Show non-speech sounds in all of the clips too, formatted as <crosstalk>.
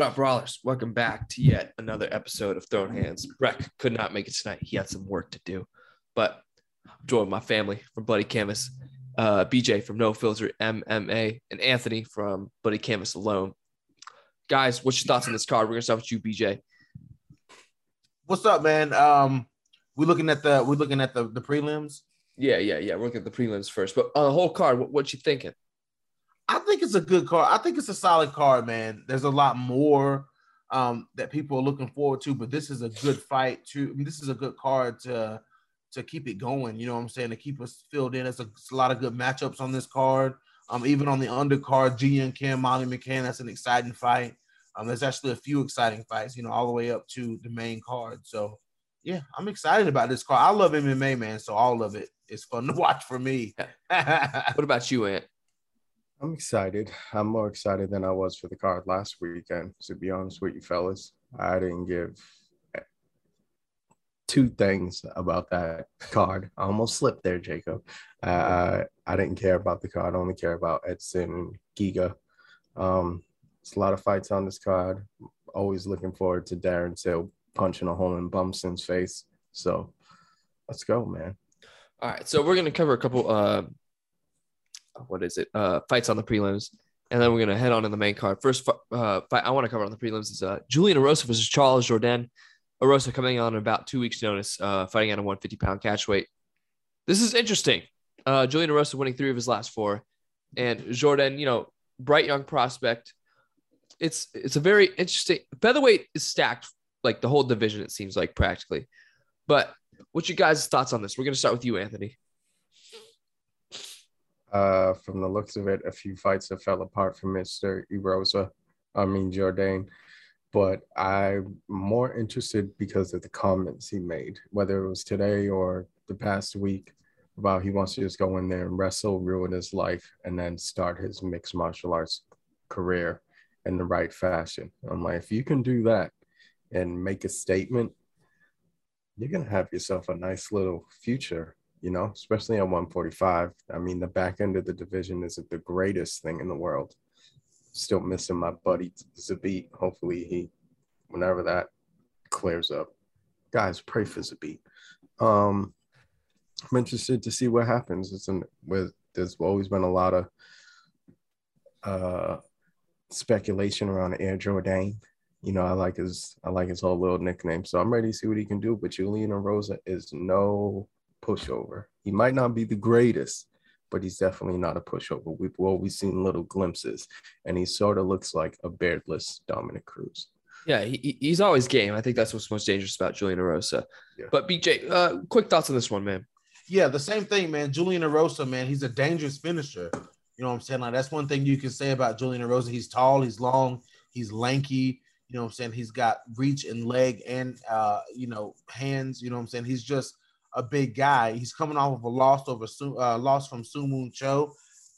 What up, Brawlers? Welcome back to yet another episode of Thrown Hands. Breck could not make it tonight. He had some work to do, but I'm joined by my family from Bloody Canvas, uh, BJ from No Filter MMA, and Anthony from Bloody Canvas Alone. Guys, what's your thoughts on this card? We're gonna start with you, BJ. What's up, man? Um, we're looking at the we're looking at the the prelims. Yeah, yeah, yeah. We're looking at the prelims first, but on the whole card, what, what you thinking? I think it's a good card. I think it's a solid card, man. There's a lot more um, that people are looking forward to, but this is a good fight. To I mean, this is a good card to to keep it going. You know what I'm saying? To keep us filled in. There's a, it's a lot of good matchups on this card. Um, even on the undercard, Ji Yeon Kim, Molly McCann. That's an exciting fight. Um, there's actually a few exciting fights. You know, all the way up to the main card. So yeah, I'm excited about this card. I love MMA, man. So all of it is fun to <laughs> watch for me. What about you, Ant? I'm excited. I'm more excited than I was for the card last weekend. To be honest with you, fellas, I didn't give two things about that card. I almost slipped there, Jacob. Uh, I didn't care about the card. I only care about Edson and Giga. Um, it's a lot of fights on this card. Always looking forward to Darren Till punching a hole in Brunson's face. So let's go, man. All right, so we're gonna cover a couple. Uh, what is it? Uh, fights on the prelims, and then we're gonna head on to the main card. First uh, fight I want to cover on the prelims is uh, Julian Erosa versus Charles Jourdain. Erosa coming on in about two weeks' notice, uh, fighting at a 150 pound catch weight. This is interesting. Uh, Julian Erosa winning three of his last four, and Jourdain, you know, bright young prospect. It's it's a very interesting featherweight is stacked like the whole division. It seems like practically, but what's your guys' thoughts on this? We're gonna start with you, Anthony. Uh, from the looks of it, a few fights have fell apart for Mr. Erosa. I mean Jourdain, but I'm more interested because of the comments he made, whether it was today or the past week, about he wants to just go in there and wrestle, ruin his life, and then start his mixed martial arts career in the right fashion. I'm like, if you can do that and make a statement, you're gonna have yourself a nice little future you know, especially at 145. I mean, the back end of the division isn't the greatest thing in the world. Still missing my buddy Zabit. Hopefully, he, whenever that clears up, guys, pray for Zabit. Um, I'm interested to see what happens. It's an, with there's always been a lot of uh, speculation around Air Jordan. You know, I like his I like his whole little nickname. So I'm ready to see what he can do. But Julian Rosa is no pushover. He might not be the greatest, but he's definitely not a pushover. We've always seen little glimpses, and he sort of looks like a beardless Dominick Cruz. Yeah, he, he's always game. I think that's what's most dangerous about Julian Erosa. Yeah. But BJ, uh, quick thoughts on this one, man. Yeah, the same thing, man. Julian Erosa, man, he's a dangerous finisher. You know what I'm saying? Like that's one thing you can say about Julian Erosa. He's tall, he's long, he's lanky. You know what I'm saying? He's got reach and leg and uh, you know, hands. You know what I'm saying? He's just a big guy. He's coming off of a loss over uh, loss from Seungwoo Choi.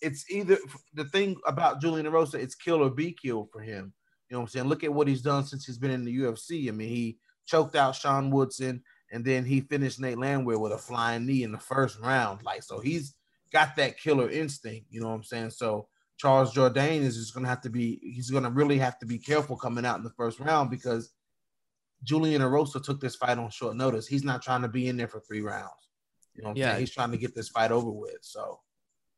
It's either the thing about Julian Erosa, it's kill or be killed for him. You know what I'm saying? Look at what he's done since he's been in the UFC. I mean, he choked out Sean Woodson, and then he finished Nate Landwehr with a flying knee in the first round. Like, so he's got that killer instinct. You know what I'm saying? So Charles Jourdain is just to have to be. He's to really have to be careful coming out in the first round because Julian Erosa took this fight on short notice. He's not trying to be in there for three rounds. You know, Yeah. he's trying to get this fight over with. So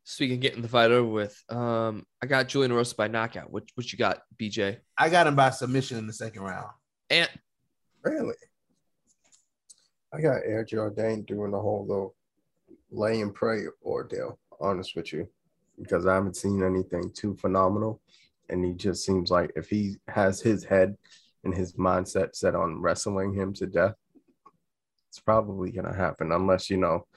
Speaking of getting the fight over with, um, I got Julian Erosa by knockout. What what you got, BJ? I got him by submission in the second round. And Really? I got Air Jordan doing the whole little lay and pray ordeal, honest with you, because I haven't seen anything too phenomenal. And he just seems like if he has his head and his mindset set on wrestling him to death, It's probably gonna happen unless you know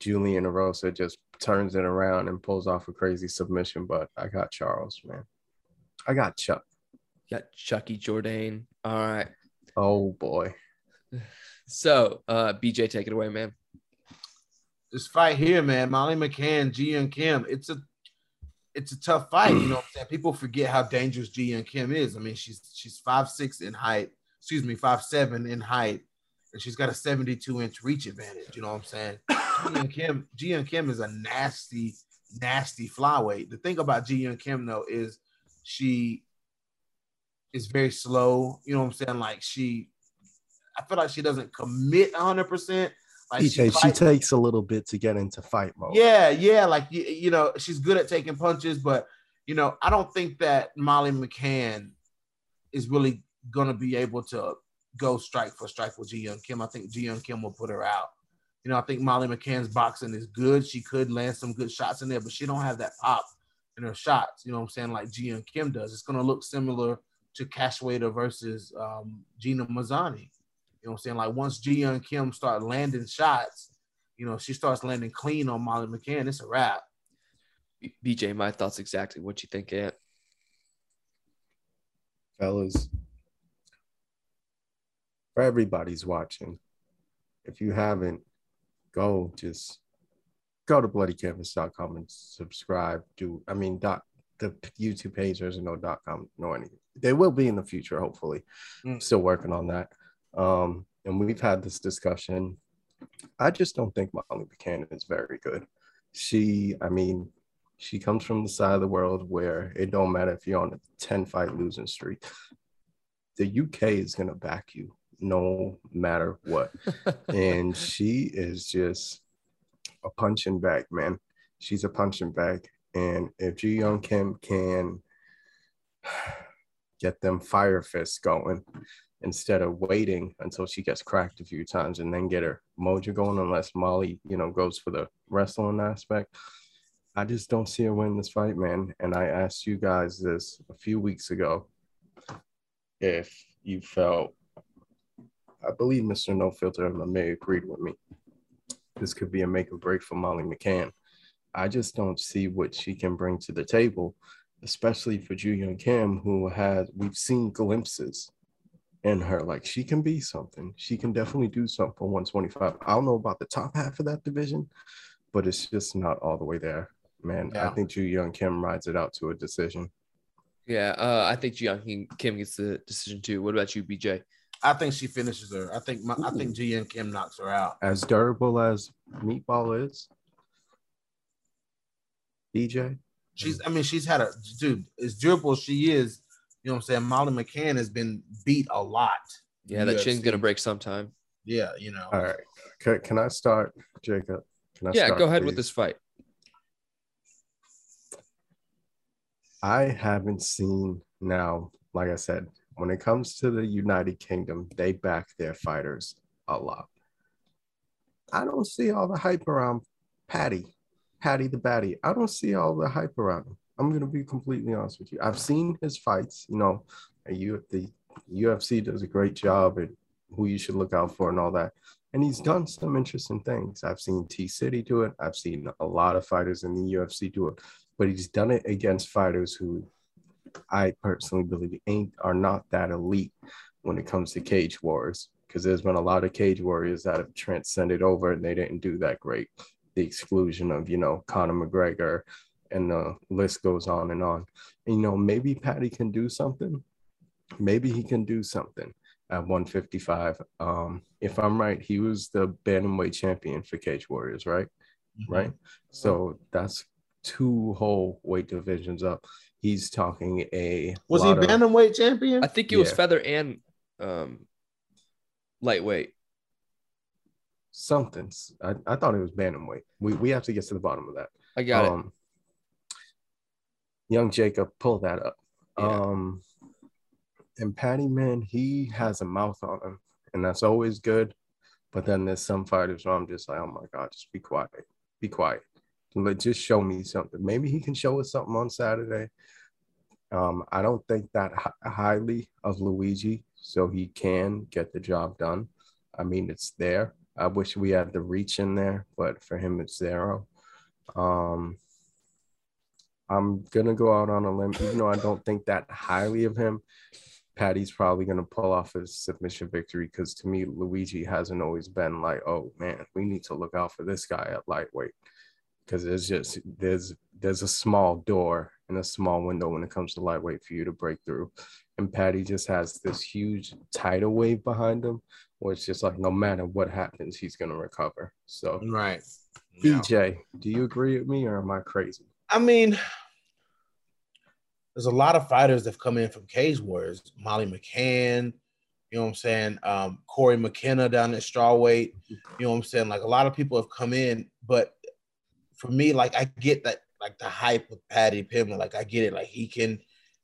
Julian Rosa just turns it around and pulls off a crazy submission. But I got Charles, man. I got Chuck. Got Chucky Jordan. All right. Oh boy. So, uh, BJ, take it away, man. this fight here, man, Molly McCann, Ji Yeon Kim, it's a it's a tough fight. You know what I'm <clears throat> saying? People forget how dangerous Ji Yeon Kim is. I mean, she's she's five six in height, excuse me, five seven in height, and she's got a 72 inch reach advantage. You know what I'm saying? Ji Yeon Kim, Ji Yeon Kim is a nasty, nasty flyweight. The thing about Ji Yeon Kim though is she is very slow. You know what I'm saying? Like she, I feel like she doesn't commit 100. percent PJ, she takes a little bit to get into fight mode. yeah, yeah, like you, you know, she's good at taking punches, but you know, I don't think that Molly McCann is really gonna be able to go strike for strike with Ji Yeon Kim. I think Ji Yeon Kim will put her out. You know, I think Molly McCann's boxing is good. She could land some good shots in there, but she don't have that pop in her shots. You know what I'm saying? Like Ji Yeon Kim does. It's gonna look similar to Cash Wader versus um, Gina Mazany. You know what I'm saying? Like once Ji Yeon Kim start landing shots, you know, she starts landing clean on Molly McCann, it's a wrap. BJ, my thoughts exactly. What you think, Ant? fellas, for everybody's watching, if you haven't, go just go to bloodycanvas.com and subscribe. Do I mean dot the YouTube page there's no dot com no anything. They will be in the future, hopefully. Mm. Still working on that. Um, and we've had this discussion. I just don't think Molly Buchanan is very good. She, I mean, she comes from the side of the world where it don't matter if you're on a 10 fight losing streak. The UK is gonna back you no matter what. <laughs> and she is just a punching bag, man. She's a punching bag. And if Ji Yeon Kim can <sighs> get them fire fists going instead of waiting until she gets cracked a few times and then get her mojo going, unless Molly, you know, goes for the wrestling aspect. I just don't see her win this fight, man. And I asked you guys this a few weeks ago if you felt, I believe Mr. No Filter and LeMay agreed with me. This could be a make or break for Molly McCann. I just don't see what she can bring to the table, especially for Julian Kim, who has, we've seen glimpses in her. Like she can be something. She can definitely do something for 125. I don't know about the top half of that division, but it's just not all the way there. Man, I think Ji Yeon Kim rides it out to a decision. Yeah, uh, I think Ji Yeon Kim- Kim gets the decision too. What about you, BJ? I think she finishes her. I think my, I think Ji Yeon Kim knocks her out. As durable as Meatball is, DJ, She's I mean, she's had a dude, as durable as she is, you know what I'm saying? Molly McCann has been beat a lot. Yeah, that chin's gonna break sometime. Yeah, you know. all right. Can, can I start, Jacob? Can I Yeah, start, go ahead with this fight. I haven't seen now, like I said, when it comes to the United Kingdom, they back their fighters a lot. I don't see all the hype around Paddy, Paddy the Baddy. I don't see all the hype around him. I'm gonna be completely honest with you. I've seen his fights, you know, you the UFC does a great job at who you should look out for and all that. And he's done some interesting things. I've seen T City do it. I've seen a lot of fighters in the UFC do it but he's done it against fighters who I personally believe ain't are not that elite when it comes to cage wars. Because there's been a lot of cage warriors that have transcended over and they didn't do that great. The exclusion of, you know, Conor McGregor and the list goes on and on. And, you know, maybe Paddy can do something. Maybe he can do something at 155. Um, if I'm right, he was the bantamweight champion for Cage Warriors, right? Right. So that's two whole weight divisions up. He's talking a Was he lot of- bantamweight champion? I think it was feather and um lightweight. something. I, I thought it was bantamweight. We we have to get to the bottom of that. I got it. Young Jacob, pull that up. Yeah. Um, and Paddy, man, he has a mouth on him, and that's always good. But then there's some fighters where I'm just like, oh my god, just be quiet, be quiet. Like, just show me something. Maybe he can show us something on Saturday. Um, I don't think that hi- highly of Luigi, so he can get the job done. I mean, it's there. I wish we had the reach in there, but for him it's zero. Um, I'm gonna go out on a limb, even though I don't think that highly of him. Paddy's probably gonna pull off his submission victory because to me, Luigi hasn't always been like, oh man, we need to look out for this guy at lightweight because there's just there's there's a small door and a small window when it comes to lightweight for you to break through. And Paddy just has this huge tidal wave behind him, where it's just like no matter what happens, he's gonna recover. So Right. BJ, do you agree with me or am I crazy? I mean, there's a lot of fighters that have come in from Cage Warriors. Molly McCann, you know what I'm saying? Um, Cory McKenna down at strawweight. You know what I'm saying? Like a lot of people have come in, but for me, like I get that, like the hype with Paddy Pimble. Like I get it. Like he can,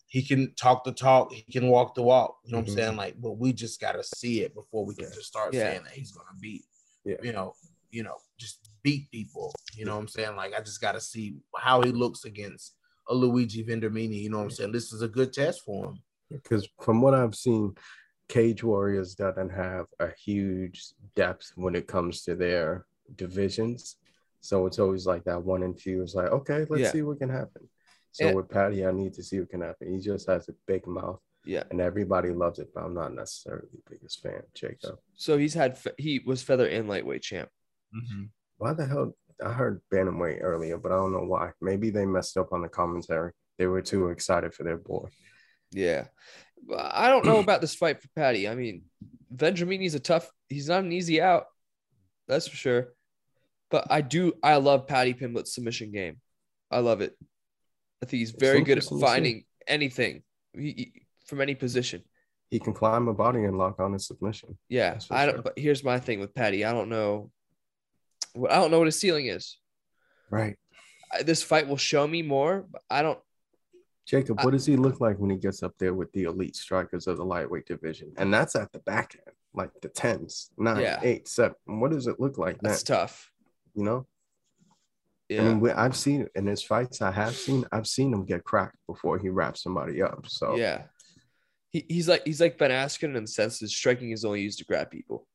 he can talk the talk, he can walk the walk. You know what Mhm. I'm saying? Like, but we just gotta see it before we can Yeah. just start Yeah. saying that he's gonna beat. Yeah. You know, you know, just beat people. You know what I'm saying? Like I just gotta see how he looks against a Luigi Vendramini. You know what I'm saying? This is a good test for him. Because from what I've seen, Cage Warriors doesn't have a huge depth when it comes to their divisions. So it's always like that one and two is like, okay, let's Yeah. see what can happen. So Yeah. with Paddy, I need to see what can happen. He just has a big mouth Yeah. and everybody loves it, but I'm not necessarily the biggest fan, Jacob. So he's had fe- he was feather and lightweight champ. Mm-hmm. Why the hell? I heard Bantamweight earlier, but I don't know why. Maybe they messed up on the commentary. They were too excited for their boy. Yeah. But I don't know about this fight for Paddy. I mean, Vendramini's a tough, he's not an easy out. That's for sure. But I do, I love Paddy Pimblett's submission game. I love it. I think he's very good at interesting to see. finding anything he, he- from any position. He can climb a body and lock on a submission. Yeah. I don't, sure. but here's my thing with Paddy. I don't know. I don't know what his ceiling is. Right. I, this fight will show me more, but I don't. Jacob, I- what does he look like when he gets up there with the elite strikers of the lightweight division? And that's at the back end, like the tens, nine, Yeah. eight, seven. What does it look like then? That's tough. You know, Yeah. I mean, we- I've seen in his fights, I have seen, I've seen him get cracked before he wraps somebody up. So Yeah. He, he's like he's like Ben Askren in the sense that striking is only used to grab people.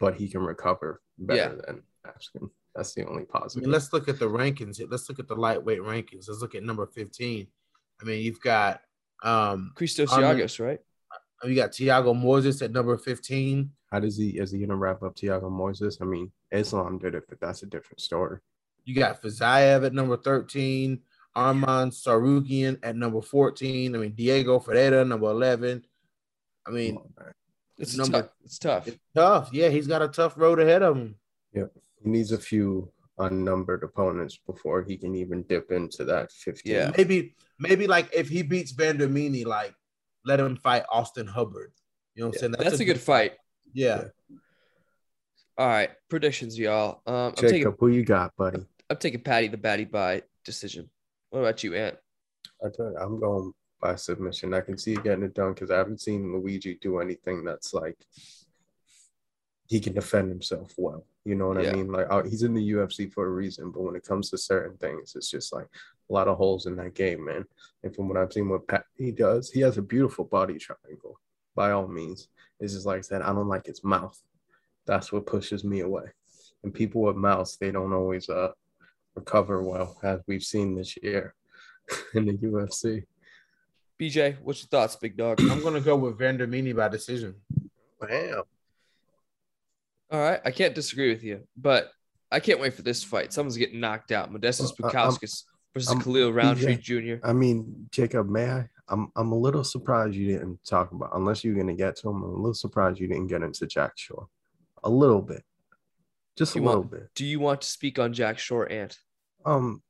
but he can recover better Yeah. than Askren. That's the only I positive. mean, let's look at the rankings. Let's look at the lightweight rankings. Let's look at number 15. I mean, you've got um Christos Armin- Siagos, right? you got Thiago Moises at number 15. How does he is he gonna wrap up Thiago Moises? I mean, Islam did it, but that's a different story. You got Fiziev at number 13, Arman Tsarukyan at number 14. I mean, Diego Ferreira, number 11. I mean, on, man. It's Number- tough. It's tough. it's tough. Yeah, he's got a tough road ahead of him. Yeah, he needs a few unnumbered opponents before he can even dip into that 15. Yeah. Maybe, maybe like if he beats Vendramini, like let him fight Austin Hubbard. You know what I'm saying? That's a good fight. Yeah. All right, predictions, y'all. Um, I'm Jacob, taking who you got, buddy? I'm taking Paddy the Baddy by decision. What about you, Ant? I tell you, I'm going by submission. I can see you getting it done because I haven't seen Luigi do anything that's like he can defend himself well. You know what Yeah. I mean? Like uh, he's in the UFC for a reason, but when it comes to certain things, it's just like a lot of holes in that game, man. And from what I've seen, what Pat he does, he has a beautiful body triangle. By all means, it's just like I said, I don't like his mouth. That's what pushes me away. And people with mouths, they don't always uh recover well, as we've seen this year <laughs> in the UFC. BJ, what's your thoughts, big dog? I'm gonna go with Vendramini by decision. Wow. All right, I can't disagree with you, but I can't wait for this fight. Someone's getting knocked out. Modestas Uh, versus I'm- Khalil Rountree BJ. Jr. I mean, Jacob, may I? I'm I'm a little surprised you didn't talk about unless you're gonna get to him. I'm a little surprised you didn't get into Jack Shore. A little bit. Just a You little want- bit. Do you want to speak on Jack Shore, and Um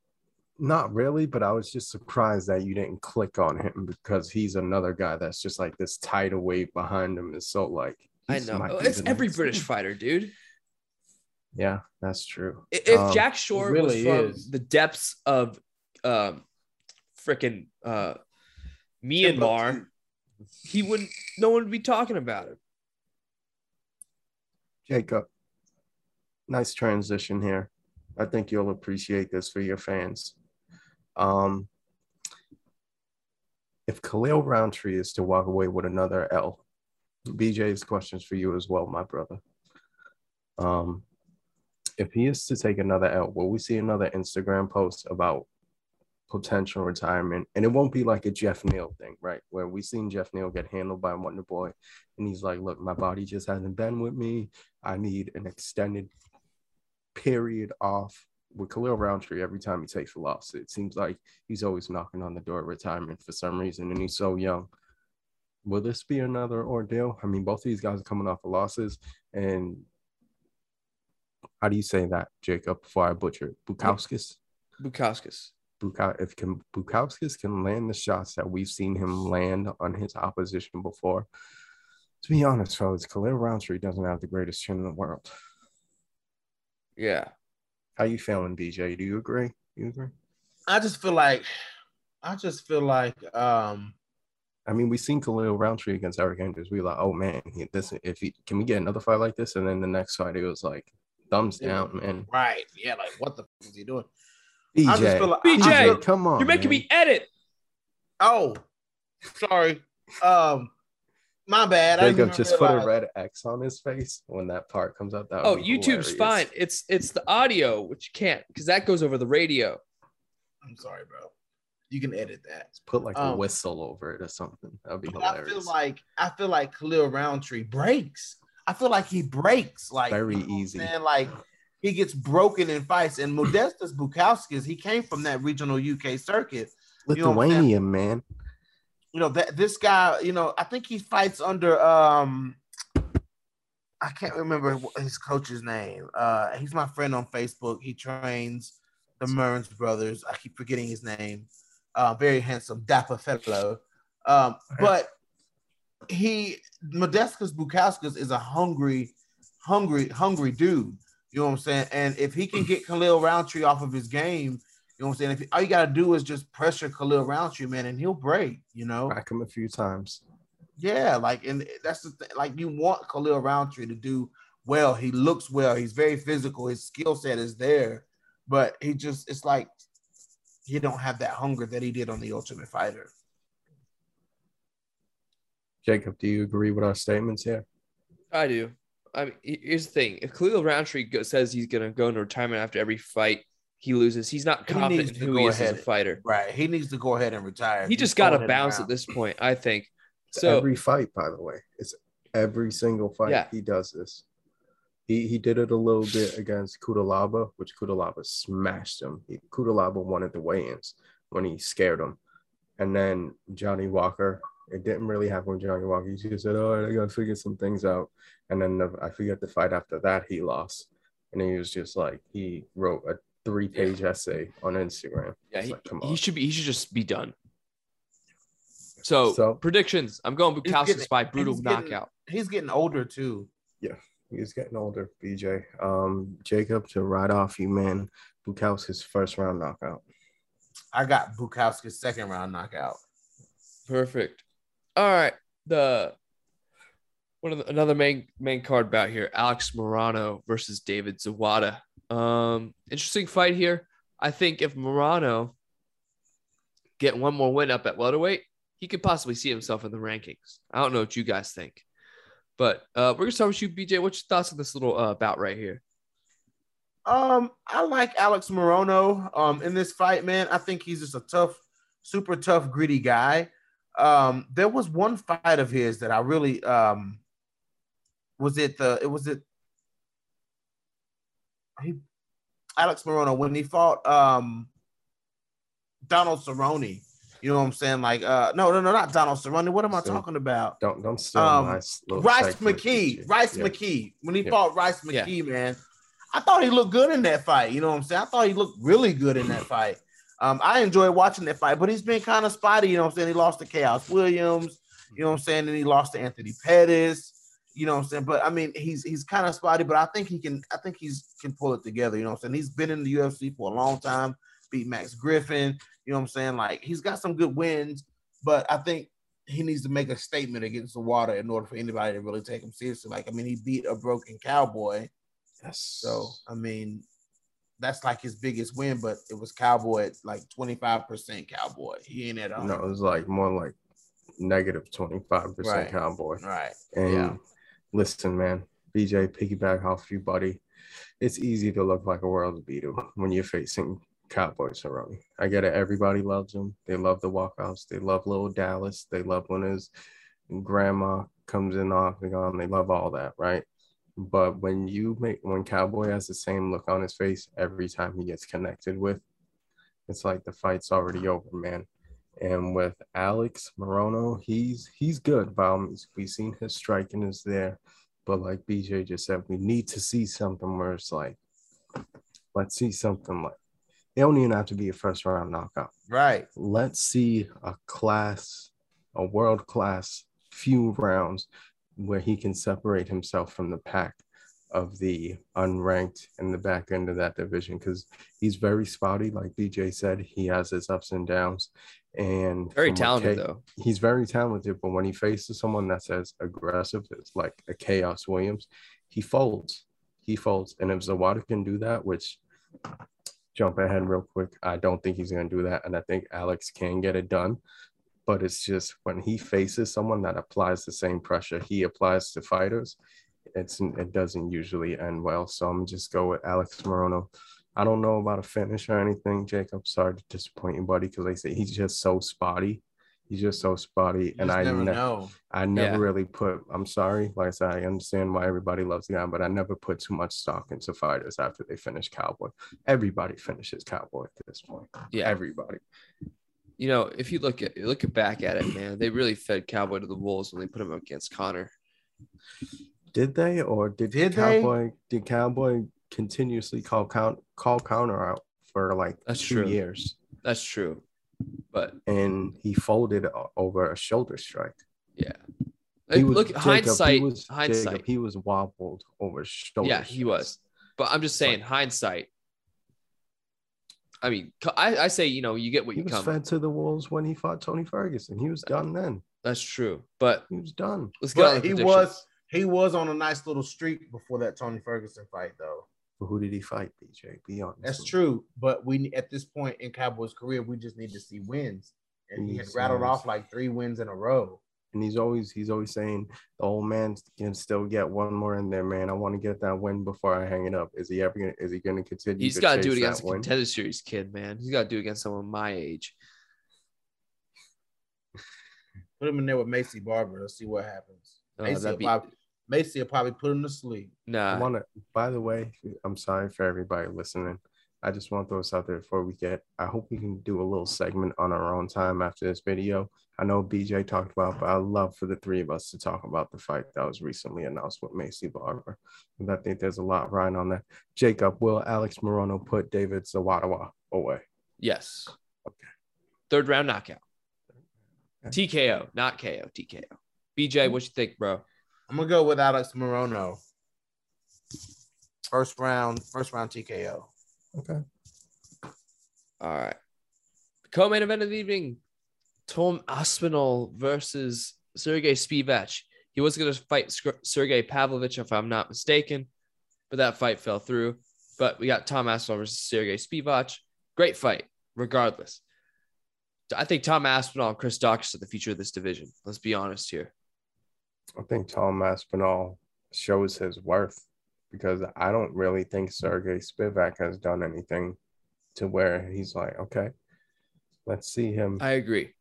not really, but I was just surprised that you didn't click on him because he's another guy that's just like this tidal wave behind him is so like I know Oh, it's every British fighter, dude. Yeah, that's true. If Um, Jack Shore really was from is. the depths of um freaking uh Myanmar, he wouldn't no one would be talking about him. Jacob, nice transition here. I think you'll appreciate this for your fans. Um, if Khalil Rountree is to walk away with another L, BJ's questions for you as well, my brother. Um, if he is to take another L, will we see another Instagram post about potential retirement? And it won't be like a Geoff Neal thing, right? Where we seen Geoff Neal get handled by Wonder Boy, and he's like, "Look, my body just hasn't been with me. I need an extended period off." With Khalil Rountree, every time he takes a loss, it seems like he's always knocking on the door of retirement for some reason, and he's so young. Will this be another ordeal? I mean, both of these guys are coming off of losses, and how do you say that, Jacob? Before I butcher Bukauskas. Bukauskas. Buka- if can Bukauskas can land the shots that we've seen him land on his opposition before. To be honest, fellas, Khalil Rountree doesn't have the greatest chin in the world. Yeah. How you feeling, BJ? Do you agree? You agree? I just feel like, I just feel like, um, I mean, we seen Khalil Rountree against Eryk Anders. We were like, oh man, he, this if he can we get another fight like this? And then the next fight, it was like thumbs down, man. right, yeah, like what the fuck is he doing? I just BJ, feel like, BJ, I feel- come on, You're making man. me edit. oh, sorry, um, my bad. I didn't Jacob even just put a red X on his face when that part comes out. That Oh, YouTube's hilarious. fine. It's it's the audio which you can't because that goes over the radio. I'm sorry, bro. You can edit that. Put like a Um, whistle over it or something. That'd be But I feel like I feel like Khalil Rountree breaks. I feel like he breaks like Very you know easy. saying? Like he gets broken in fights. And Modestas Bukauskas, he came from that regional UK circuit. you know what I'm saying? Lithuanian man. You know that this guy. You know, I think he fights under. um I can't remember his coach's name. Uh He's my friend on Facebook. He trains the Mearns brothers. I keep forgetting his name. Uh, very handsome, dapper fellow. Um, but he Modestas Bukauskas is a hungry, hungry, hungry dude. You know what I'm saying? And if he can get Khalil Rountree off of his game, you know what I'm saying? If all you gotta do is just pressure Khalil Rountree, man, and he'll break. You know? Crack him a few times. Yeah, like, and that's the thing. Like, you want Khalil Rountree to do well. He looks well. He's very physical. His skill set is there, but he just it's like he don't have that hunger that he did on the Ultimate Fighter. Jacob, do you agree with our statements here? I do. I mean, here's the thing: if Khalil Rountree go, says he's gonna go into retirement after every fight he loses, he's not He confident needs in to who he is as a fighter. Right. He needs to go ahead and retire. He He's just got to bounce at this point, I think. It's So every fight, by the way. It's every single fight Yeah. he does this. He he did it a little bit against Cutelaba, which Cutelaba smashed him. He, Cutelaba wanted the weigh-ins when he scared him. And then Johnny Walker, it didn't really happen with Johnny Walker. He just said, "All right, I gotta figure some things out." And then the, I forget the fight after that he lost, and he was just like he wrote a three-page essay on Instagram. yeah, he, like, he should be. He should just be done. So, So- predictions: I'm going He's Bukauskas by brutal he's getting- knockout. He's getting older too. Yeah, he's getting older, BJ. Um, Jacob to ride off you, man. Bukauskas first round knockout. I got Bukauskas second round knockout. Perfect. All right. The one of the, another main main card bout here: Alex Morono versus David Zawada. Um, interesting fight here. I think if Morono get one more win up at welterweight, he could possibly see himself in the rankings. I don't know what you guys think, but uh, we're gonna start with you, BJ. What's your thoughts on this little uh, bout right here? Um, I like Alex Morono um in this fight, man. I think he's just a tough, super tough, gritty guy. Um, there was one fight of his that I really um was it the it was it he Alex Morono when he fought um Donald Cerrone. You know what I'm saying? Like uh no no no not Donald Cerrone. What am I So- talking about? Don't don't steal Um, Rice segment, McKee, Rhys Yeah. McKee. When he Yeah. fought Rhys Yeah. McKee, man, I thought he looked good in that fight. You know what I'm saying? I thought he looked really good in that fight. Um, I enjoyed watching that fight, but he's been kind of spotty. You know what I'm saying? He lost to Khaos Williams. You know what I'm saying? And he lost to Anthony Pettis. You know what I'm saying? But I mean, he's he's kind of spotty, but I think he can. I think he's can pull it together. You know what I'm saying? He's been in the UFC for a long time. Beat Max Griffin. You know what I'm saying? Like he's got some good wins, but I think he needs to make a statement against the water in order for anybody to really take him seriously. Like, I mean, he beat a broken cowboy. Yes. So, I mean, that's like his biggest win, but it was cowboy at like 25% cowboy. He ain't at all. no, it was like more like negative negative twenty five percent Right. cowboy. Right. And Yeah. listen, man, BJ, piggyback off you, buddy. It's easy to look like a world beater when you're facing Cowboy Cerrone. I get it. Everybody loves them. They love the walkouts. They love little Dallas. They love when his grandma comes in off the octagon. They love all that, right? But when you make when Cowboy has the same look on his face every time he gets connected with, it's like the fight's already over, man. And with Alex Morono, he's he's good. By all means, we've seen his striking is there, but like BJ just said, we need to see something where it's like, let's see something like it don't even have to be a first round knockout. Right. Let's see a class, a world class few rounds where he can separate himself from the pack of the unranked in the back end of that division because he's very spotty. Like BJ said, he has his ups and downs. And Very talented K- though. He's very talented, but when he faces someone that's as aggressive as like a Khaos Williams, he folds. He folds. And if Zawada can do that, which jump ahead real quick, I don't think he's going to do that. And I think Alex can get it done. But it's just when he faces someone that applies the same pressure he applies to fighters, it's it doesn't usually end well. So I'm just go with Alex Morono. I don't know about a finish or anything, Jacob. Sorry to disappoint you, buddy, because they say he's just so spotty. He's just so spotty, You and I never ne- know. I never Yeah. really put. I'm sorry, like I said, I understand why everybody loves the guy, but I never put too much stock into fighters after they finish Cowboy. Everybody finishes Cowboy at this point. Yeah. everybody. You know, if you look at look at back at it, man, they really fed Cowboy to the wolves when they put him against Conor. Did they, or did, Did they? Cowboy? Did Cowboy continuously call count call counter out for like That's two true. years, That's true. But and he folded over a shoulder strike. yeah. He Like, was- look, Jacob, hindsight, he was, hindsight. Jacob, he was wobbled over shoulder. yeah, he was. But I'm just saying, hindsight. I mean, I, I say, you know, you get what He you was come. fed to the wolves when he fought Tony Ferguson. He was done then. That's true. But He was done. let's get on But the he was he was on a nice little streak before that Tony Ferguson fight, though. But who did he fight, BJ? Be honest. That's true. But we at this point in Cowboys' career, we just need to see wins. And he had rattled yes. off like three wins in a row. And he's always he's always saying the old man can still get one more in there, man. I want to get that win before I hang it up. Is he ever gonna is he gonna continue? He's to got to do it against a contender series kid, man. He's got to do it against someone my age. Put him in there with Maycee Barber. Let's see what happens. Uh, Maycee, be, probably, Macy will probably put him to sleep. I nah. want to. By the way, I'm sorry for everybody listening. I just want to throw this out there before we get. I hope we can do a little segment on our own time after this video. I know BJ talked about, but I love for the three of us to talk about the fight that was recently announced with Maycee Barber. And I think there's a lot riding on that. Jacob, will Alex Morono put David Zawadawa away? Yes. Okay. Third round knockout. Okay. TKO, not KO. TKO. BJ, hmm. what you think, bro? I'm gonna go with Alex Morono. First round, first round TKO. Okay. All right. Co-main event of the evening: Tom Aspinall versus Sergey Spivak. He was going to fight Sk- Sergey Pavlovich, if I'm not mistaken, but that fight fell through. But we got Tom Aspinall versus Sergey Spivak. Great fight, regardless. I think Tom Aspinall and Chris Daukaus are the future of this division. Let's be honest here. I think Tom Aspinall shows his worth because I don't really think Sergey Spivak has done anything to where he's like, okay, let's see him I agree.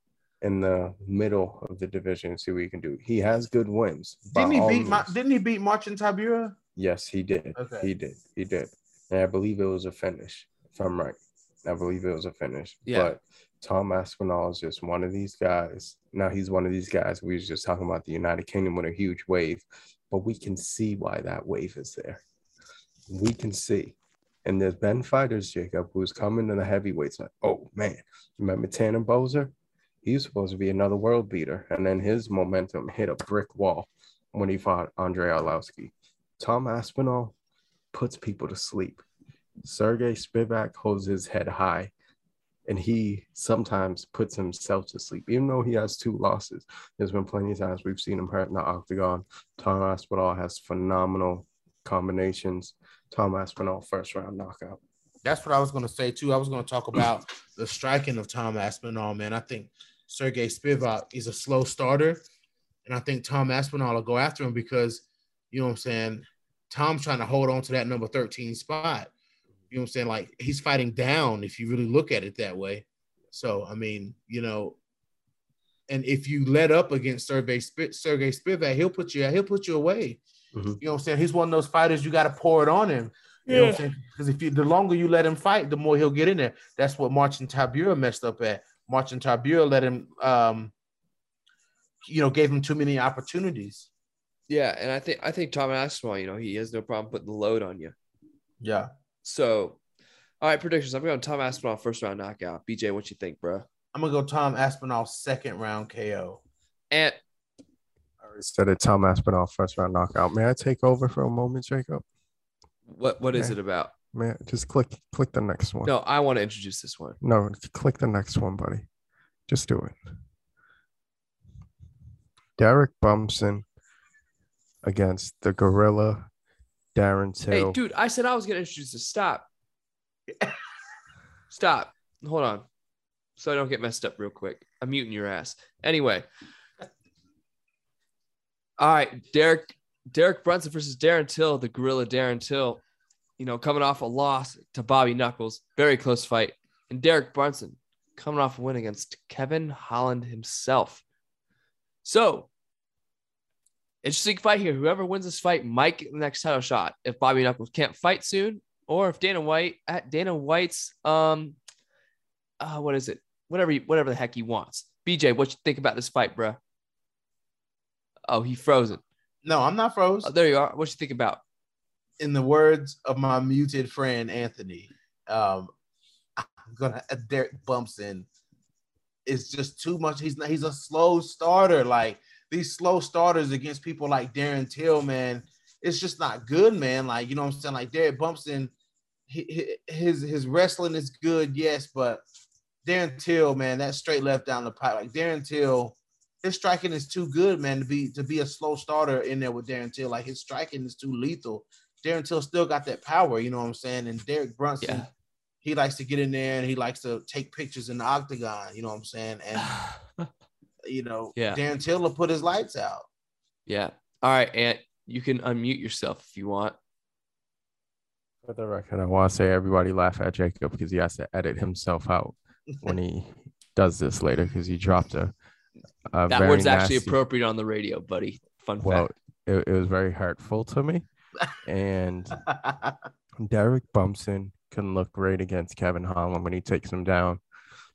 in the middle of the division see what he can do. He has good wins. Didn't he beat? Ma- means. didn't he beat Marcin Tybura? Yes, he did. Okay. He did. He did. And I believe it was a finish, if I'm right. I believe it was a finish. Yeah. But Tom Aspinall is just one of these guys. Now he's one of these guys. We was just talking about the United Kingdom with a huge wave, but we can see why that wave is there. We can see. And there's been fighters, Jacob, who's coming to the heavyweights like, oh man, remember Tanner Boser? He's supposed to be another world beater. And then his momentum hit a brick wall when he fought Andrei Arlovski. Tom Aspinall puts people to sleep. Sergey Spivak holds his head high, and he sometimes puts himself to sleep. Even though he has two losses, there's been plenty of times we've seen him hurt in the octagon. Tom Aspinall has phenomenal combinations. Tom Aspinall first round knockout. That's what I was gonna say too. I was gonna talk about <clears throat> the striking of Tom Aspinall, man. I think Sergey Spivak is a slow starter, and I think Tom Aspinall will go after him because you know what I'm saying. Tom's trying to hold on to that number 13 spot. You know what I'm saying? Like he's fighting down if you really look at it that way. So I mean, you know, and if you let up against Sergey Sp- Sergey Spivak, he'll put you he'll put you away. Mhm. You know what I'm saying? He's one of those fighters you got to pour it on him. You know what I'm saying? Because if you the longer you let him fight, the more he'll get in there. That's what Marcin Tybura messed up at. Marcin Tybura let him um you know, gave him too many opportunities. Yeah, and I think I think Tom Aspinall, you know, he has no problem putting the load on you. Yeah. So, all right, predictions. I'm going to Tom Aspinall first round knockout. BJ, what you think, bro? I'm gonna go Tom Aspinall second round KO. And I already said it. Tom Aspinall first round knockout. May I take over for a moment, Jacob? what what is Okay. it about? Man, just click click the next one? No, I want to introduce this one. No, click the next one, buddy. Just do it. Derek Bumson against the Gorilla Darren Till. Hey, dude, I said I was gonna introduce this. Stop. <laughs> Stop. Hold on. So I don't get messed up real quick. I'm muting your ass. Anyway. All right, Derek Derek Brunson versus Darren Till, the gorilla Darren Till, you know, coming off a loss to Bobby Knuckles, very close fight. And Derek Brunson coming off a win against Kevin Holland himself. So interesting fight here. Whoever wins this fight might get the next title shot if Bobby Knuckles can't fight soon, or if Dana White at Dana White's um uh what is it? Whatever he, whatever the heck he wants. BJ, what you think about this fight, bro? Oh, he frozen. No, I'm not froze. Oh, there you are. What you think about? In the words of my muted friend Anthony, um, I'm gonna Derek Bumpson is just too much. He's not, he's a slow starter. Like these slow starters against people like Darren Till, man, it's just not good, man. Like you know what I'm saying? Like Derek Bumpson, he, his his wrestling is good, yes, but Darren Till, man, that straight left down the pipe. Like Darren Till, his striking is too good, man, to be to be a slow starter in there with Darren Till. Like his striking is too lethal. Darren Till still got that power, you know what I'm saying? And Derek Brunson, Yeah. he likes to get in there and he likes to take pictures in the octagon, you know what I'm saying? And <sighs> <laughs> you know, Yeah. Darren Till put his lights out. yeah. All right, Ant. You can unmute yourself if you want. For the record, I want to say everybody laugh at Jacob because he has to edit himself out when he <laughs> does this later because he dropped a, a That very word's actually appropriate on the radio, buddy. Fun Well, fact. it, it was very hurtful to me. And <laughs> Derek Bumpson can look great against Kevin Holland when he takes him down.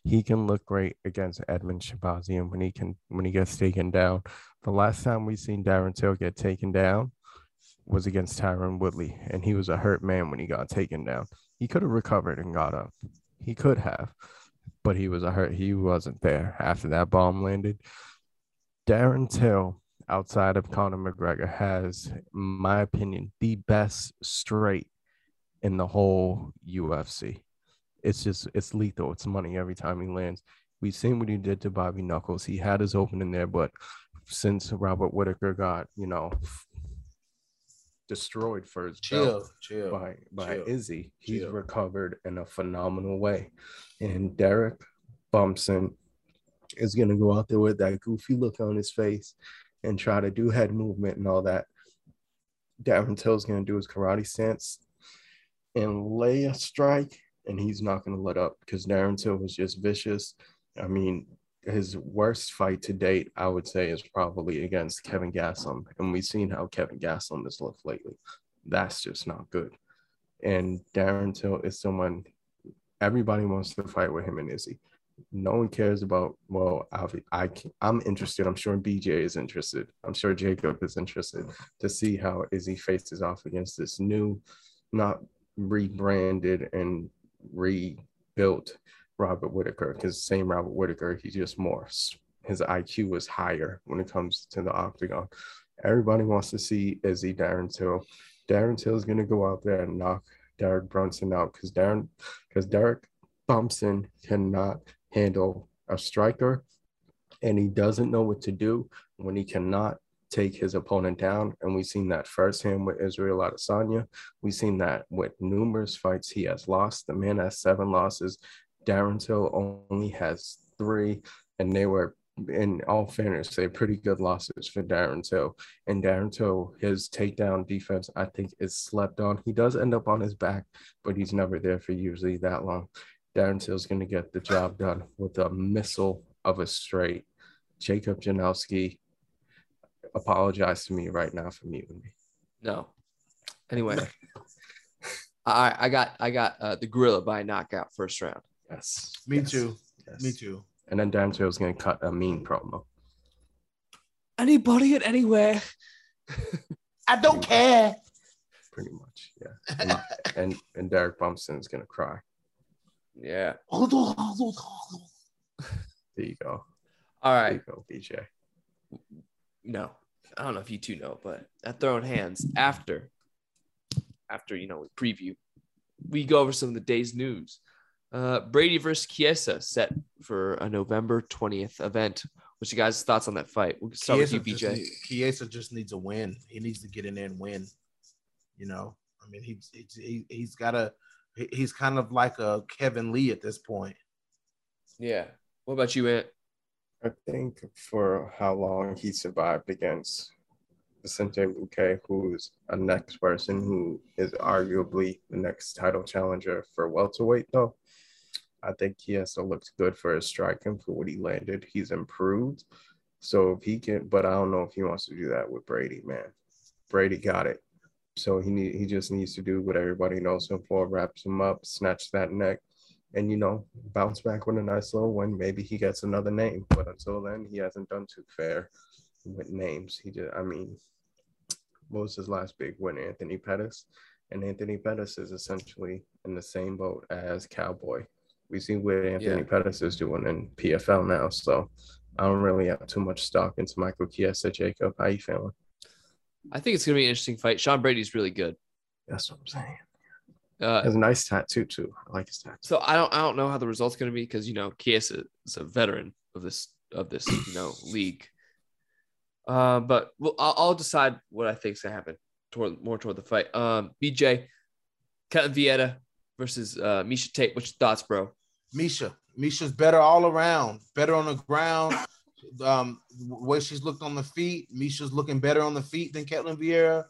He can look great against Edmen Shahbazyan when he can when he gets taken down. The last time we seen Darren Till get taken down was against Tyron Woodley, and he was a hurt man when he got taken down. He could have recovered and got up. He could have, but he was a hurt. He wasn't there after that bomb landed. Darren Till, outside of Conor McGregor, has, in my opinion, the best straight in the whole UFC. It's just it's lethal. It's money every time he lands. We've seen what he did to Bobby Knuckles. He had his opening there, but since Robert Whitaker got, you know, destroyed for his belt chill, chill. by by chill, Izzy, he's chill. recovered in a phenomenal way. And Derek Bumpson is gonna go out there with that goofy look on his face and try to do head movement and all that. Darren Till's gonna do his karate stance and lay a strike, and he's not gonna let up because Darren Till was just vicious. I mean, his worst fight to date, I would say, is probably against Kevin Gastelum, and we've seen how Kevin Gastelum has looked lately. That's just not good. And Darren Till is someone everybody wants to fight with him and Izzy. No one cares about. Well, I I'm interested. I'm sure BJ is interested. I'm sure Jacob is interested to see how Izzy faces off against this new, not rebranded and rebuilt Robert Whitaker. Because same Robert Whitaker, he's just more. His IQ is higher when it comes to the octagon. Everybody wants to see Izzy Darren Till. Darren Till is going to go out there and knock Derek Brunson out because Darren, because Derek Thompson cannot handle a striker, and he doesn't know what to do when he cannot take his opponent down. And we've seen that firsthand with Israel Adesanya. We've seen that with numerous fights he has lost. The man has seven losses. Darren Till only has three, and they were in all fairness, they're pretty good losses for Darren Till. And Darren Till, his takedown defense, I think, is slept on. He does end up on his back, but he's never there for usually that long. Darren Till's going to get the job done with a missile of a straight. Jacob Janowski, apologize to me right now for muting me. No. Anyway, <laughs> I I got I got uh, the gorilla by knockout first round. Yes. Me yes, too. yes. Me too. And then Darren Till's going to cut a mean promo. Anybody at anywhere. <laughs> I don't care. Pretty much, yeah. And <laughs> and, and Derek Brunson's gonna cry. Yeah. There you go. All right. There you go, BJ. No, I don't know if you two know, but at Throwing Hands, after, after you know, we preview, we go over some of the day's news. Uh, Brady versus Chiesa set for a November twentieth event. What's your guys' thoughts on that fight? We'll start with you, Chiesa just BJ. need- Chiesa just needs a win. He needs to get in there and win. You know, I mean, he's he's he, he's got a he's kind of like a Kevin Lee at this point. Yeah. What about you, Ant? I think for how long he survived against Vicente Luque, who's a next person who is arguably the next title challenger for welterweight, though. I think he has to look good for his striking for what he landed. He's improved. So if he can, but I don't know if he wants to do that with Brady, man. Brady got it. So he need, he just needs to do what everybody knows him for, wraps him up, snatch that neck, and you know, bounce back with a nice little win. Maybe he gets another name, but until then, he hasn't done too fair with names. He did. I mean, what was his last big win? Anthony Pettis, and Anthony Pettis is essentially in the same boat as Cowboy. We see what Anthony Yeah. Pettis is doing in PFL now, so I don't really have too much stock into Michael Chiesa. Jacob, how you feeling? I think it's gonna be an interesting fight. Sean Brady's really good. That's what I'm saying. Uh, Has a nice tattoo too. I like his tattoo. so I don't I don't know how the result's gonna be because you know Chiesa is a veteran of this of this you know <clears throat> league. Uh, but well, I'll, I'll decide what I think's gonna happen toward more toward the fight. Um, BJ, Ketlen Vieira versus uh, Miesha Tate. What's your thoughts, bro? Miesha, Miesha's better all around, better on the ground. <coughs> Um, way she's looked on the feet, Miesha's looking better on the feet than Ketlen Vieira.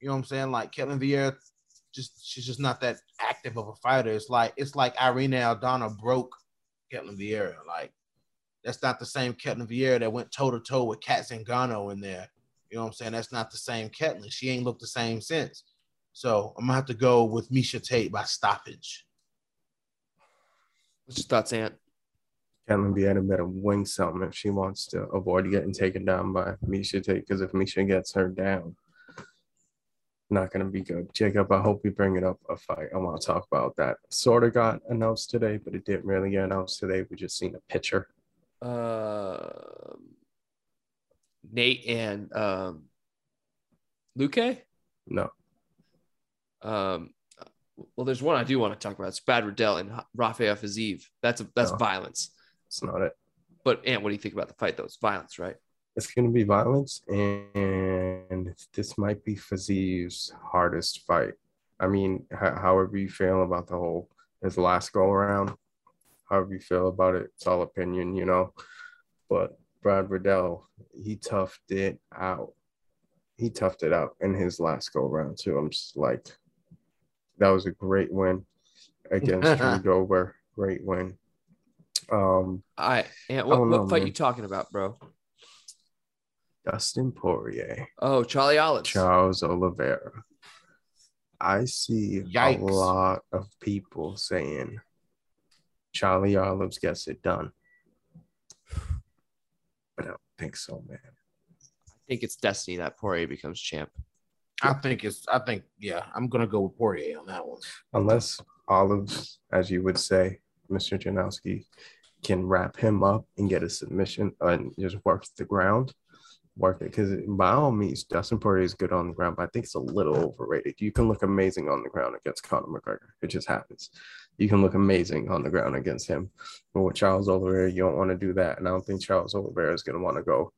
You know what I'm saying? Like Ketlen Vieira, just she's just not that active of a fighter. It's like it's like Irene Aldana broke Ketlen Vieira. Like that's not the same Ketlen Vieira that went toe to toe with Cat Zingano in there. You know what I'm saying? That's not the same Ketlen. She ain't looked the same since. So I'm gonna have to go with Miesha Tate by stoppage. What's your thoughts, Ant? Ketlen Vieira better wing something if she wants to avoid getting taken down by Miesha Tate. Because if Miesha gets her down, not going to be good. Jacob, I hope we bring it up a fight. I want to talk about that. Sort of got announced today, but it didn't really get announced today. We just seen a picture. Uh, Nate and um, Luque. No, Um, well, there's one I do want to talk about. It's Brad Riddell and Rafael Fiziev. That's a, that's Oh. violence. it's not it. But Ant, what do you think about the fight? Though it's violence, right? It's going to be violence, and this might be Fiziev's hardest fight. I mean, ho- however you feel about the whole his last go around, however you feel about it, it's all opinion, you know. But Brad Riddell, he toughed it out. He toughed it out in his last go around too. I'm just like, that was a great win against <laughs> Drew Dober. Great win. Um, I Ant, what, what fight man. you talking about, bro? Dustin Poirier. Oh, Charlie Olives. Charles Oliveira. I see Yikes. a lot of people saying Charlie Olives gets it done. But I don't think so, man. I think it's destiny that Poirier becomes champ. I think it's. I think yeah. I'm gonna go with Poirier on that one. Unless Olives, as you would say, Mr. Janowski, can wrap him up and get a submission and just work the ground. Work it because by all means, Dustin Poirier is good on the ground, but I think it's a little overrated. You can look amazing on the ground against Conor McGregor. It just happens. You can look amazing on the ground against him. But with Charles Oliveira, you don't want to do that. And I don't think Charles Oliveira is going to want to go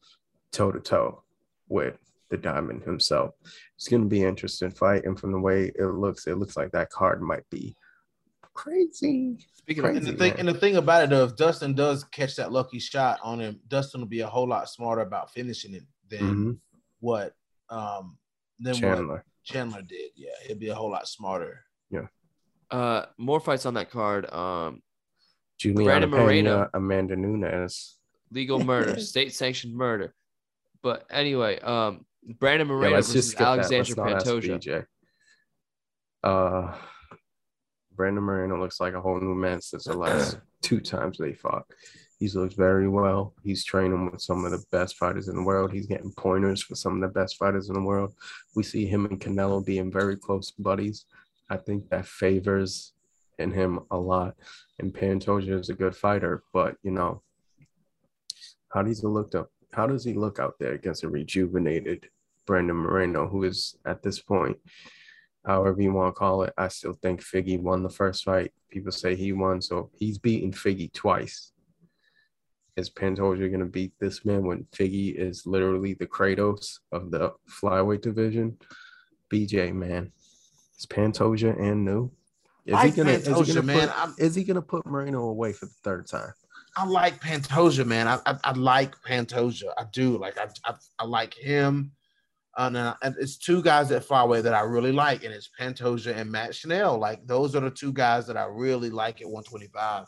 toe to toe with the diamond himself. It's going to be an interesting fight. And from the way it looks, it looks like that card might be Crazy. Speaking of And the thing man. and the thing about it though, if Dustin does catch that lucky shot on him, Dustin will be a whole lot smarter about finishing it than Mhm. what um than what Chandler. Chandler did. Yeah, he'll be a whole lot smarter. Yeah. Uh more fights on that card. Um Juliana Brandon Moreno. Amanda Nunes. legal murder, <laughs> state sanctioned murder. But anyway, um Brandon Yeah, Moreno let's just versus skip that. Alexandre Let's not ask Pantoja. Uh, Brandon Moreno looks like a whole new man since the last <clears throat> two times they fought. He's looked very well. He's training with some of the best fighters in the world. He's getting pointers for some of the best fighters in the world. We see him and Canelo being very close buddies. I think that favors in him a lot. And Pantoja is a good fighter, but you know, how does he look up? How does he look out there against a rejuvenated Brandon Moreno, who is at this point, however you want to call it, I still think Figgy won the first fight. People say he won, so he's beaten Figgy twice. Is Pantoja going to beat this man when Figgy is literally the Kratos of the flyweight division? BJ, man, is Pantoja and new? Is Like he gonna, is he gonna man, put, I'm- is he gonna put Moreno away for the third time? I like Pantoja, man. I I, I like Pantoja. I do. Like I I, I like him. Uh, it's two guys at Farway that I really like, and it's Pantoja and Matt Schnell. Like those are the two guys that I really like at 125.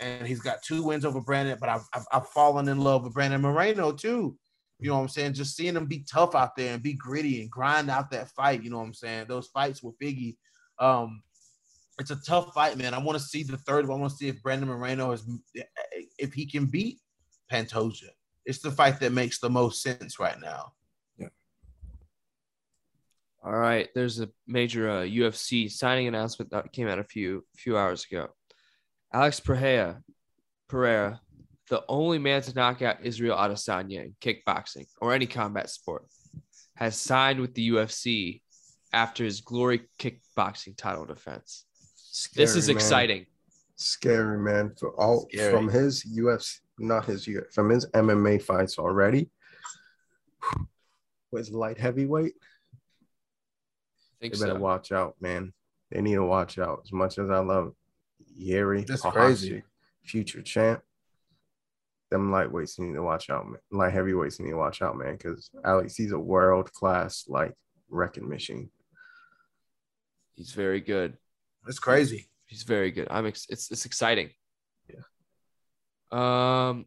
And he's got two wins over Brandon, but I've, I've, I've fallen in love with Brandon Moreno too. You know what I'm saying? Just seeing him be tough out there and be gritty and grind out that fight. You know what I'm saying? Those fights with Figgy, um, it's a tough fight, man. I want to see the third one. I want to see if Brandon Moreno is if he can beat Pantoja. It's the fight that makes the most sense right now. All right, there's a major uh, UFC signing announcement that came out a few few hours ago. Alex Pereira, Pereira, the only man to knock out Israel Adesanya in kickboxing or any combat sport, has signed with the UFC after his glory kickboxing title defense. this is man. exciting. Scary man. For all Scary. from his UFC, not his from his MMA fights already. <sighs> Was light heavyweight. I think They better so. watch out, man. They need to watch out. As much as I love Yeri, That's Ohashi, crazy. future champ, them lightweights need to watch out, man. Light heavyweights need to watch out, man, because Alex, he's a world class like wrecking machine. He's very good. That's crazy. He's very good. I'm ex- it's it's exciting. Yeah. Um.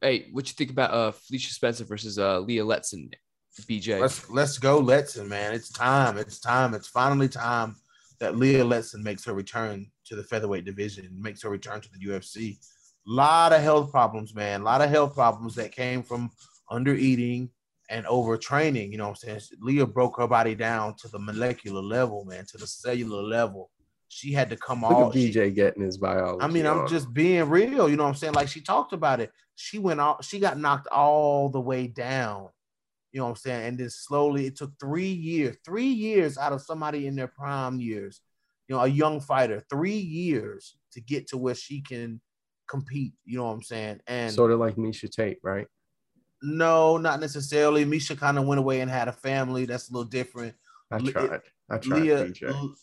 Hey, what you think about uh Felicia Spencer versus uh Leah Letson, BJ? Let's let's go, Letson, man. It's time. It's time. It's finally time that Leah Letson makes her return to the featherweight division, makes her return to the UFC. A lot of health problems, man. A lot of health problems that came from under eating and overtraining. You know what I'm saying? Leah broke her body down to the molecular level, man, to the cellular level. She had to come Look all at BJ getting his biology. I mean, I'm on. just being real. You know what I'm saying? Like she talked about it. She went out, she got knocked all the way down. You know what I'm saying? And then slowly it took three years, three years out of somebody in their prime years, you know, a young fighter, three years to get to where she can compete. You know what I'm saying? And sort of like Miesha Tate, right? no, not necessarily. Miesha kind of went away and had a family. That's a little different. I tried. I tried Leah,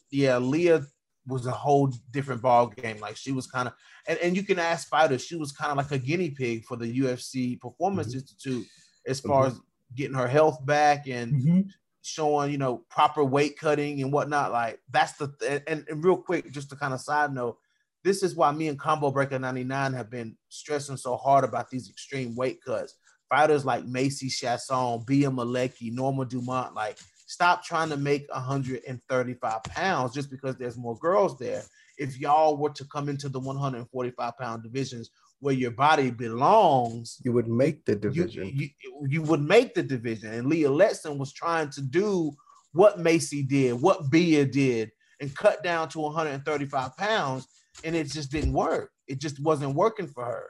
yeah, Leah was a whole different ball game. Like she was kind of, and, and you can ask fighters, she was kind of like a guinea pig for the UFC Performance Mhm. Institute as far as getting her health back and mm-hmm. showing, you know, proper weight cutting and whatnot. Like that's the th- and, and real quick, just to kind of side note, this is why me and Combo Breaker 99 have been stressing so hard about these extreme weight cuts. Fighters like Macy Chiasson, Bea Malecki, Norma Dumont, like stop trying to make 135 pounds just because there's more girls there. If y'all were to come into the 145 pound divisions where your body belongs, You would make the you, division. you, you would make the division. And Leah Letson was trying to do what Macy did, what Bia did, and cut down to 135 pounds, and it just didn't work. It just wasn't working for her.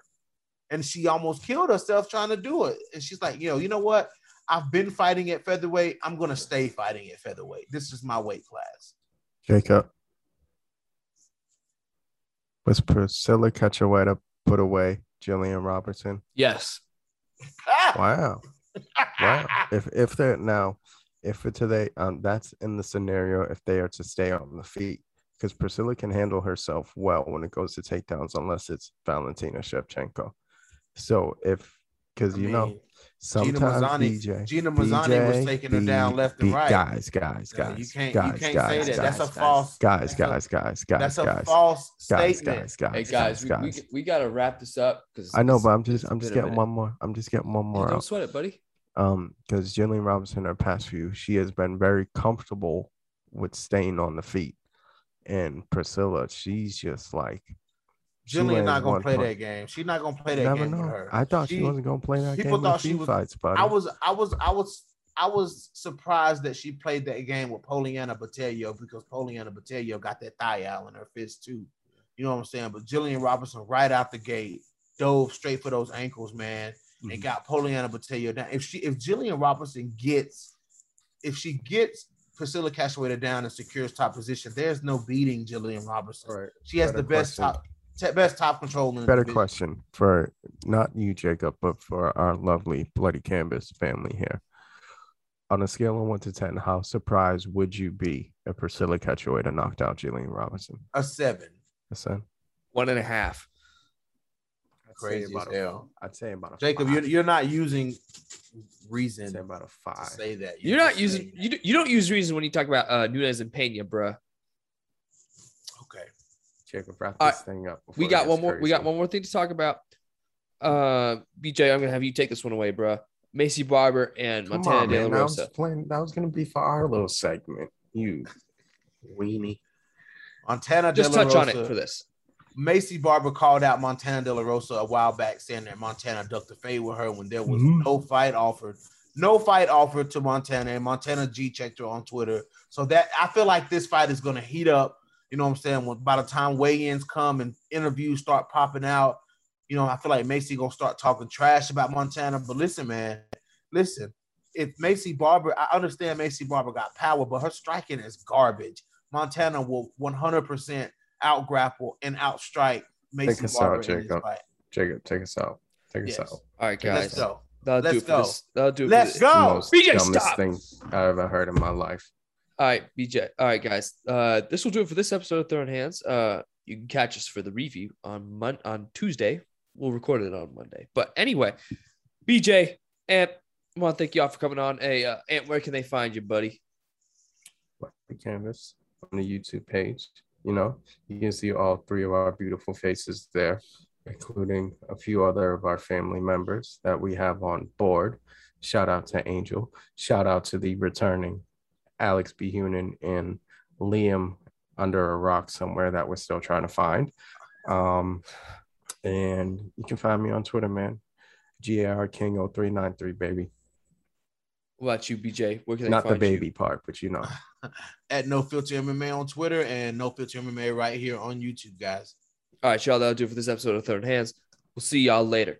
And she almost killed herself trying to do it. And she's like, you know, you know what? I've been fighting at featherweight. I'm gonna stay fighting at featherweight. This is my weight class. Jacob. Was Priscila Cachoeira put away Jillian Robertson? yes. Ah! Wow. <laughs> Wow. if if they're now, if for today, um, that's in the scenario if they are to stay on the feet. because Priscilla can handle herself well when it goes to takedowns, unless it's Valentina Shevchenko. So if because I you know mean, sometimes Mazany- BJ, Gina Mazany was taking her down left and right. Guys, guys, Yeah, guys, you can't- you guys, can't guys, say that. guys, That's a guys, false- Guys, that's a- guys, guys, guys, That's a guys, false guys, statement. guys, guys, Hey guys, we, we, guys. we got to wrap this up because I know, but I'm just I'm just getting one more. I'm just getting one more. Don't out. sweat it, buddy. um because Jillian Robertson her past few she has been very comfortable with staying on the feet and Priscilla she's just like she Jillian not gonna play punch. that game. She's not gonna play that never game know with her. I thought she, She- wasn't gonna play that people game thought with she was- fights buddy I was, I was, I was, I was surprised that she played that game with Poliana Botelho because Poliana Botelho got that thigh out in her fist too. You know what I'm saying? But Jillian Robertson right out the gate dove straight for those ankles, man, and Mhm. got Poliana Botelho down. If she, if Jillian Robertson gets, if she gets Priscila Cachoeira down and secures top position, there's no beating Jillian Robertson. All right. She has Better the best question. top, te- best top control in better division. question for not you Jacob but for our lovely bloody canvas family here on a scale of one to ten how surprised would you be if Priscila Cachoeira knocked out Jillian Robertson A seven. A seven. One and a half. I'd say Crazy about as a- hell. I'd say about a Jacob, five. you're, you're not using reason I'd about a five. say that. You're not using saying you, don't- you don't use reason when you talk about uh Nunes and Pena, bruh. Okay. Jacob, wrap All this thing up. We got one more. We got one more thing to talk about. Uh, BJ, I'm gonna have you take this one away, bruh. Maycee Barber and Come Montana on, De La man. That was, playing, that was gonna be for our little segment. You weenie. Montana Just De La touch on Rosa- it for this. Maycee Barber called out Montana De La Rosa a while back, saying that Montana ducked the fade with her when there was Mhm. no fight offered. No fight offered to Montana, and Montana G checked her on Twitter. So that I feel like this fight is going to heat up. You know what I'm saying? When, by the time weigh-ins come and interviews start popping out, you know, I feel like Maycee gonna start talking trash about Montana. But listen, man, listen. If Maycee Barber, I understand Maycee Barber got power, but her striking is garbage. Montana will 100% out grapple and outstrike Maycee us Barber out, in this Jacob. Jacob, take us out. Take Yes. us out. All right, guys. Let's go. That'll Let's it for go. this. That'll do. Let's this. go. The most BJ, dumbest stop. thing I ever heard in my life. All right, BJ. All right, guys. Uh, this will do it for this episode of Throwing Hands. Uh, you can catch us for the review on Mon- on Tuesday. We'll record it on Monday. But anyway, BJ, Ant, I want to thank y'all for coming on. Hey, uh, Ant, where can they find you, buddy? the canvas on the YouTube page. You know, you can see all three of our beautiful faces there, including a few other of our family members that we have on board. Shout out to Angel. Shout out to the returning Alex B. Hunan and Liam under a rock somewhere that we're still trying to find. Um, and you can find me on Twitter, man. GAR King 0393, baby. What about you, BJ? Where can they Not the baby you? part, but you know. <laughs> At No Filter MMA on Twitter and No Filter MMA right here on YouTube, guys. All right, y'all. That'll do it for this episode of Third Hands. We'll see y'all later.